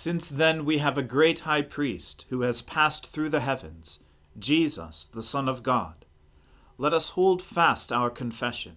Since then we have a great high priest who has passed through the heavens, Jesus, the Son of God. Let us hold fast our confession.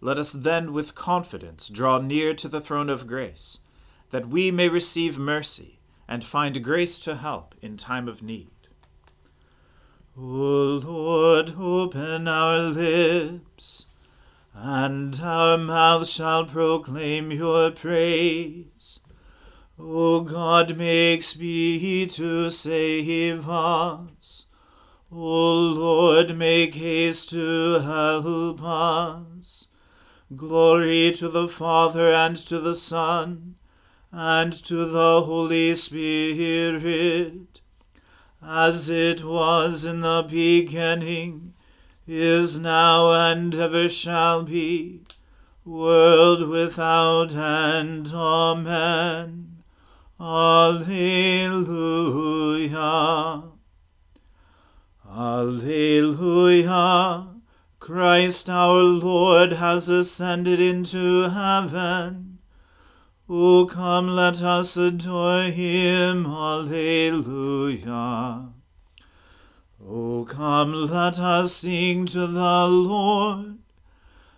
Let us then with confidence draw near to the throne of grace, that we may receive mercy and find grace to help in time of need. O Lord, open our lips, and our mouth shall proclaim your praise. O God, make speed to save us. O Lord, make haste to help us. Glory to the Father and to the Son and to the Holy Spirit, as it was in the beginning, is now, and ever shall be, world without end. Amen. Alleluia. Alleluia. Christ our Lord has ascended into heaven. O come, let us adore him. Alleluia. O come, let us sing to the Lord.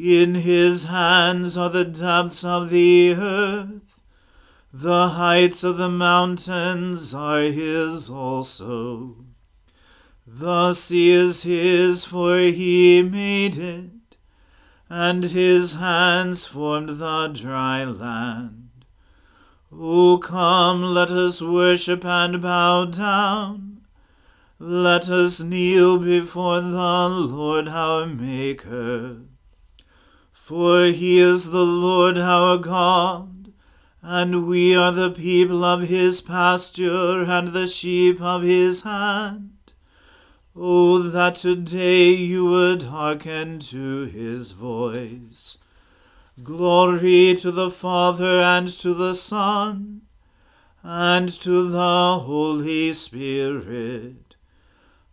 In his hands are the depths of the earth. The heights of the mountains are his also. The sea is his, for he made it, and his hands formed the dry land. O come, let us worship and bow down. Let us kneel before the Lord our Maker. For he is the Lord our God, and we are the people of his pasture and the sheep of his hand. Oh, that today you would hearken to his voice. Glory to the Father and to the Son and to the Holy Spirit,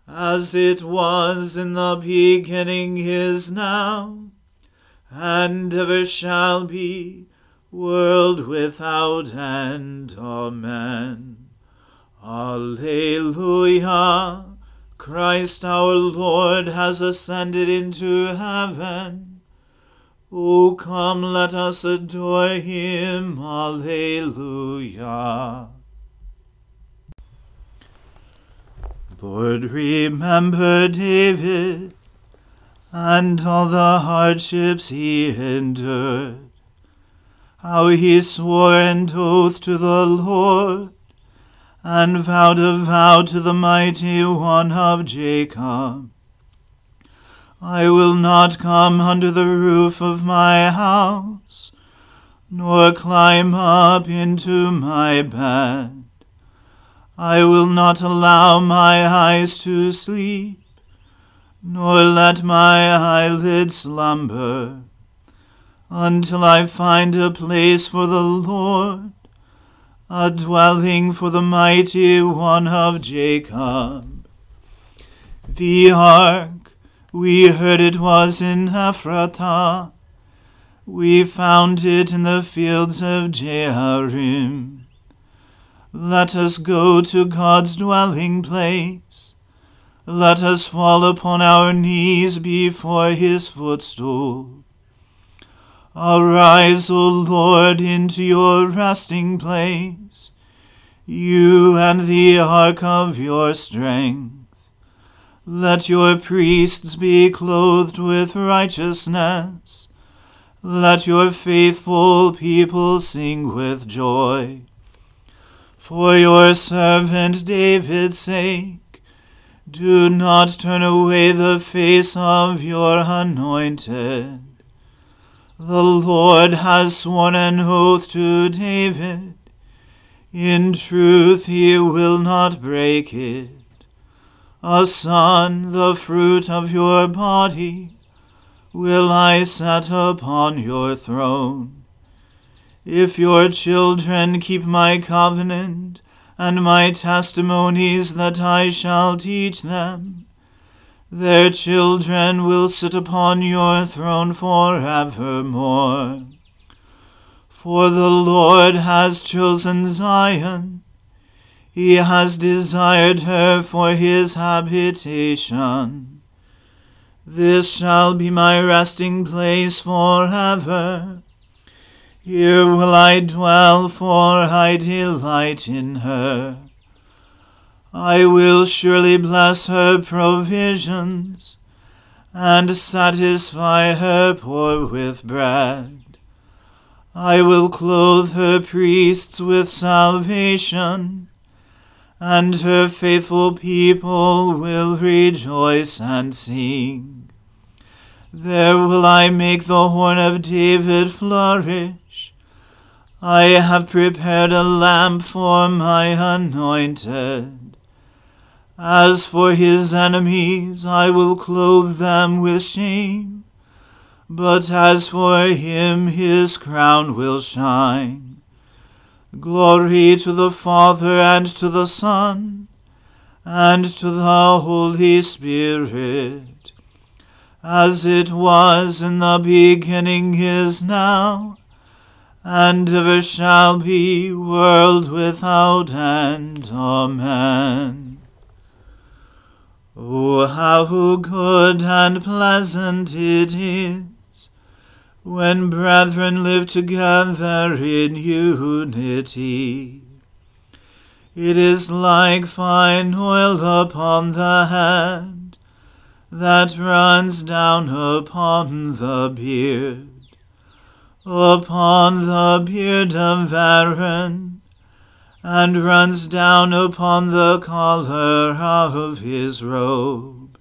as it was in the beginning is now and ever shall be, world without end. Amen. Alleluia. Christ our Lord has ascended into heaven. O come, let us adore him. Alleluia. Lord, remember David and all the hardships he endured, how he swore an oath to the Lord, and vowed a vow to the mighty one of Jacob. I will not come under the roof of my house, nor climb up into my bed. I will not allow my eyes to sleep nor let my eyelids slumber, until I find a place for the Lord, a dwelling for the mighty one of Jacob. The ark, we heard it was in Ephratah. We found it in the fields of Jearim. Let us go to God's dwelling place let us fall upon our knees before his footstool. Arise, O Lord, into your resting place, you and the ark of your strength. Let your priests be clothed with righteousness. Let your faithful people sing with joy. For your servant David's sake, do not turn away the face of your anointed. The Lord has sworn an oath to David. In truth, he will not break it. A son, the fruit of your body, will I set upon your throne. If your children keep my covenant and my testimonies that I shall teach them, their children will sit upon your throne forevermore. For the Lord has chosen Zion. He has desired her for his habitation. This shall be my resting place forever. Here will I dwell, for I delight in her. I will surely bless her provisions, and satisfy her poor with bread. I will clothe her priests with salvation, and her faithful people will rejoice and sing. There will I make the horn of David flourish. I have prepared a lamp for my anointed. As for his enemies, I will clothe them with shame but as for him, his crown will shine. Glory to the Father and to the Son and to the Holy Spirit, as it was in the beginning is now, and ever shall be, world without end. Amen. Oh, how good and pleasant it is when brethren live together in unity. It is like fine oil upon the head that runs down upon the beard, upon the beard of Aaron, and runs down upon the collar of his robe.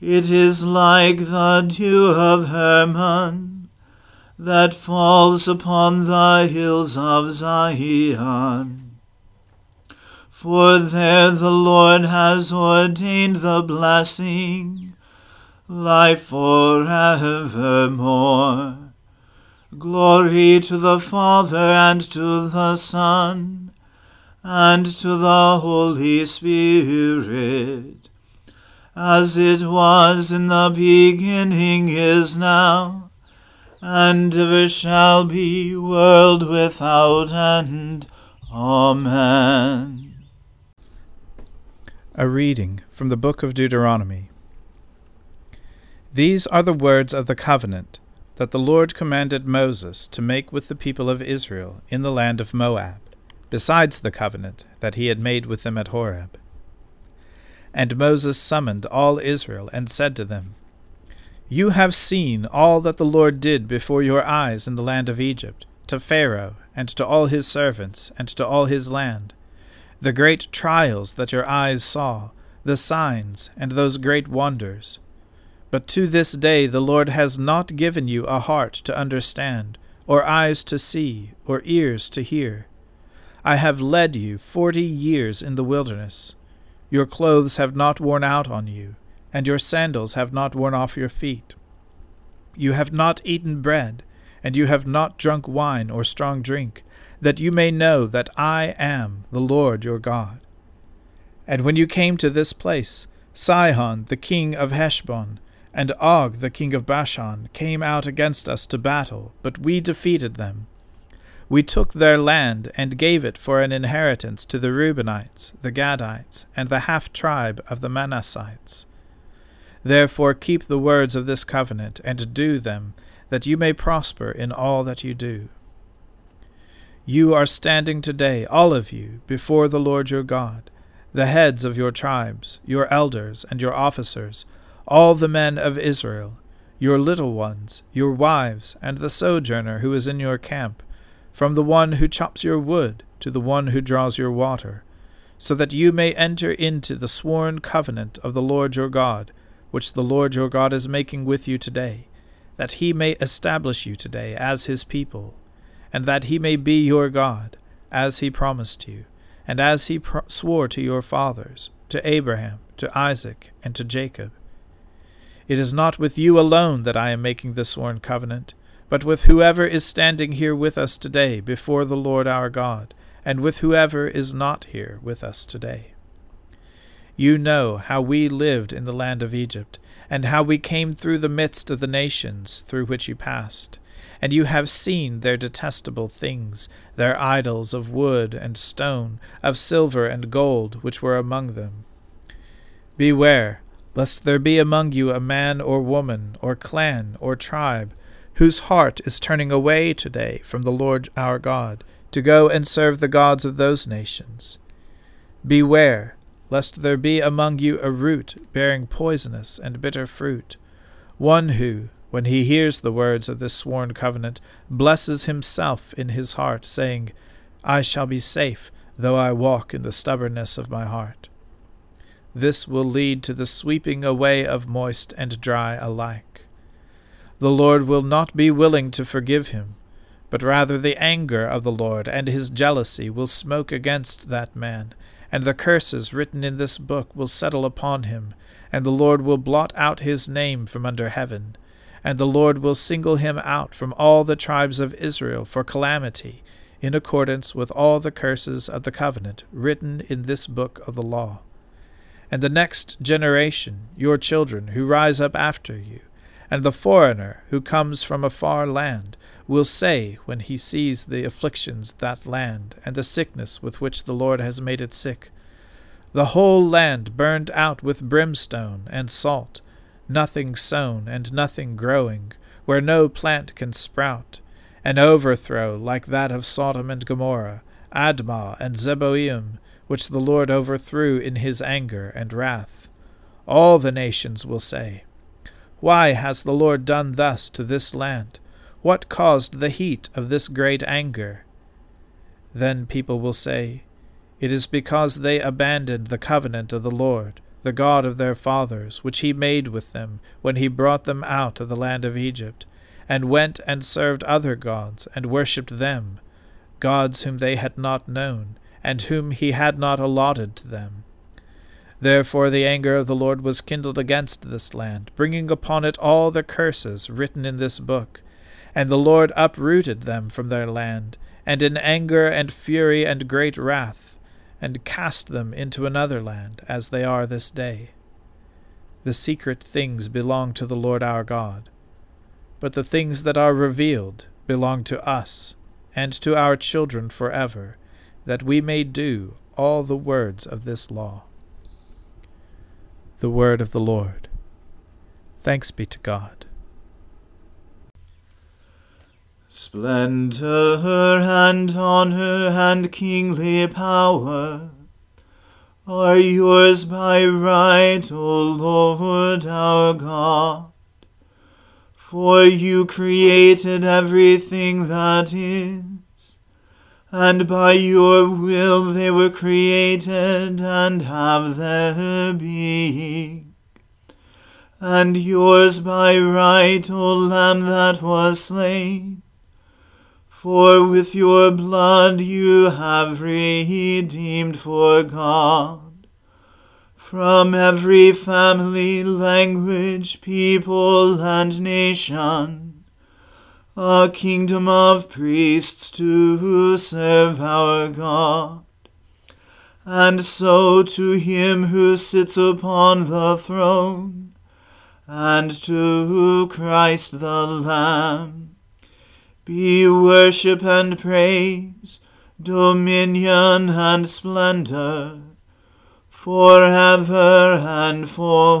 It is like the dew of Hermon that falls upon the hills of Zion. For there the Lord has ordained the blessing, life forevermore. Glory to the Father and to the Son and to the Holy Spirit, as it was in the beginning is now and ever shall be, world without end. Amen. A reading from the book of Deuteronomy. These are the words of the covenant that the Lord commanded Moses to make with the people of Israel in the land of Moab, besides the covenant that he had made with them at Horeb. And Moses summoned all Israel and said to them, you have seen all that the Lord did before your eyes in the land of Egypt, to Pharaoh, and to all his servants, and to all his land, the great trials that your eyes saw, the signs, and those great wonders. But to this day the Lord has not given you a heart to understand, or eyes to see, or ears to hear. I have led you forty years in the wilderness. Your clothes have not worn out on you and your sandals have not worn off your feet. You have not eaten bread, and you have not drunk wine or strong drink, that you may know that I am the Lord your God. And when you came to this place, Sihon the king of Heshbon, and Og the king of Bashan came out against us to battle, but we defeated them. We took their land and gave it for an inheritance to the Reubenites, the Gadites, and the half tribe of the Manassites. Therefore keep the words of this covenant, and do them, that you may prosper in all that you do. You are standing today, all of you, before the Lord your God, the heads of your tribes, your elders, and your officers, all the men of Israel, your little ones, your wives, and the sojourner who is in your camp, from the one who chops your wood to the one who draws your water, so that you may enter into the sworn covenant of the Lord your God, which the Lord your God is making with you today, that he may establish you today as his people, and that he may be your God, as he promised you, and as he pro- swore to your fathers, to Abraham, to Isaac, and to Jacob. It is not with you alone that I am making the sworn covenant, but with whoever is standing here with us today before the Lord our God, and with whoever is not here with us today. You know how we lived in the land of Egypt, and how we came through the midst of the nations through which you passed. And you have seen their detestable things, their idols of wood and stone, of silver and gold, which were among them. Beware lest there be among you a man or woman, or clan, or tribe, whose heart is turning away today from the Lord our God, to go and serve the gods of those nations. Beware, lest there be among you a root bearing poisonous and bitter fruit, one who, when he hears the words of this sworn covenant, blesses himself in his heart, saying, I shall be safe, though I walk in the stubbornness of my heart. This will lead to the sweeping away of moist and dry alike. The Lord will not be willing to forgive him, but rather the anger of the Lord and his jealousy will smoke against that man, and the curses written in this book will settle upon him, and the Lord will blot out his name from under heaven, and the Lord will single him out from all the tribes of Israel for calamity, in accordance with all the curses of the covenant written in this book of the law and the next generation, your children, who rise up after you, and the foreigner who comes from a far land, will say when he sees the afflictions of that land, and the sickness with which the Lord has made it sick, The whole land burned out with brimstone and salt, nothing sown and nothing growing, where no plant can sprout, an overthrow like that of Sodom and Gomorrah, Admah and Zeboiim, which the Lord overthrew in his anger and wrath. All the nations will say, Why has the Lord done thus to this land? What caused the heat of this great anger? Then people will say, It is because they abandoned the covenant of the Lord, the God of their fathers, which he made with them when he brought them out of the land of Egypt, and went and served other gods, and worshipped them, gods whom they had not known, and whom he had not allotted to them. Therefore the anger of the Lord was kindled against this land, bringing upon it all the curses written in this book. And the Lord uprooted them from their land, and in anger and fury and great wrath, and cast them into another land, as they are this day. The secret things belong to the Lord our God, but the things that are revealed belong to us, and to our children for ever that we may do all the words of this law. The word of the Lord. Thanks be to God. Splendor and honor and kingly power are yours by right, O Lord our God. For you created everything that is and by your will they were created and have their being. And yours by right, O Lamb that was slain. For with your blood you have redeemed for God from every family, language, people, and nation a kingdom of priests to serve our God. And so to him who sits upon the throne, and to Christ the Lamb, be worship and praise, dominion and splendor, forever and forevermore.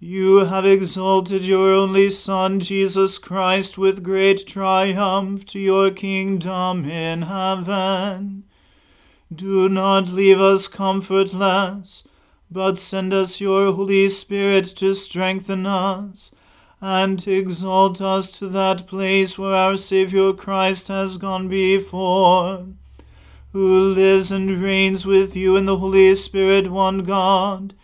you have exalted your only Son, Jesus Christ, with great triumph to your kingdom in heaven. Do not leave us comfortless, but send us your Holy Spirit to strengthen us and exalt us to that place where our Saviour Christ has gone before, who lives and reigns with you in the Holy Spirit, one God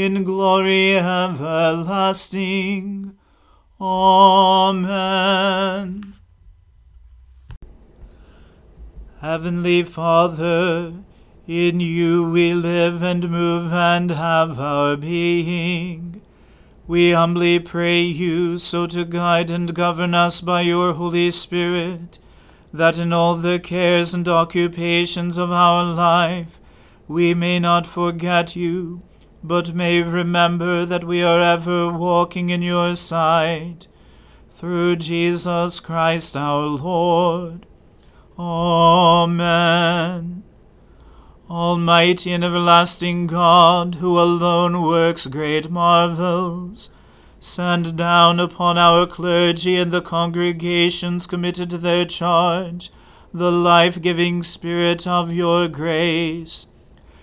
in glory everlasting. Amen. Heavenly Father, in you we live and move and have our being. We humbly pray you so to guide and govern us by your Holy Spirit, that in all the cares and occupations of our life we may not forget you but may remember that we are ever walking in your sight. Through Jesus Christ our Lord. Amen. Almighty and everlasting God, who alone works great marvels, send down upon our clergy and the congregations committed to their charge the life giving Spirit of your grace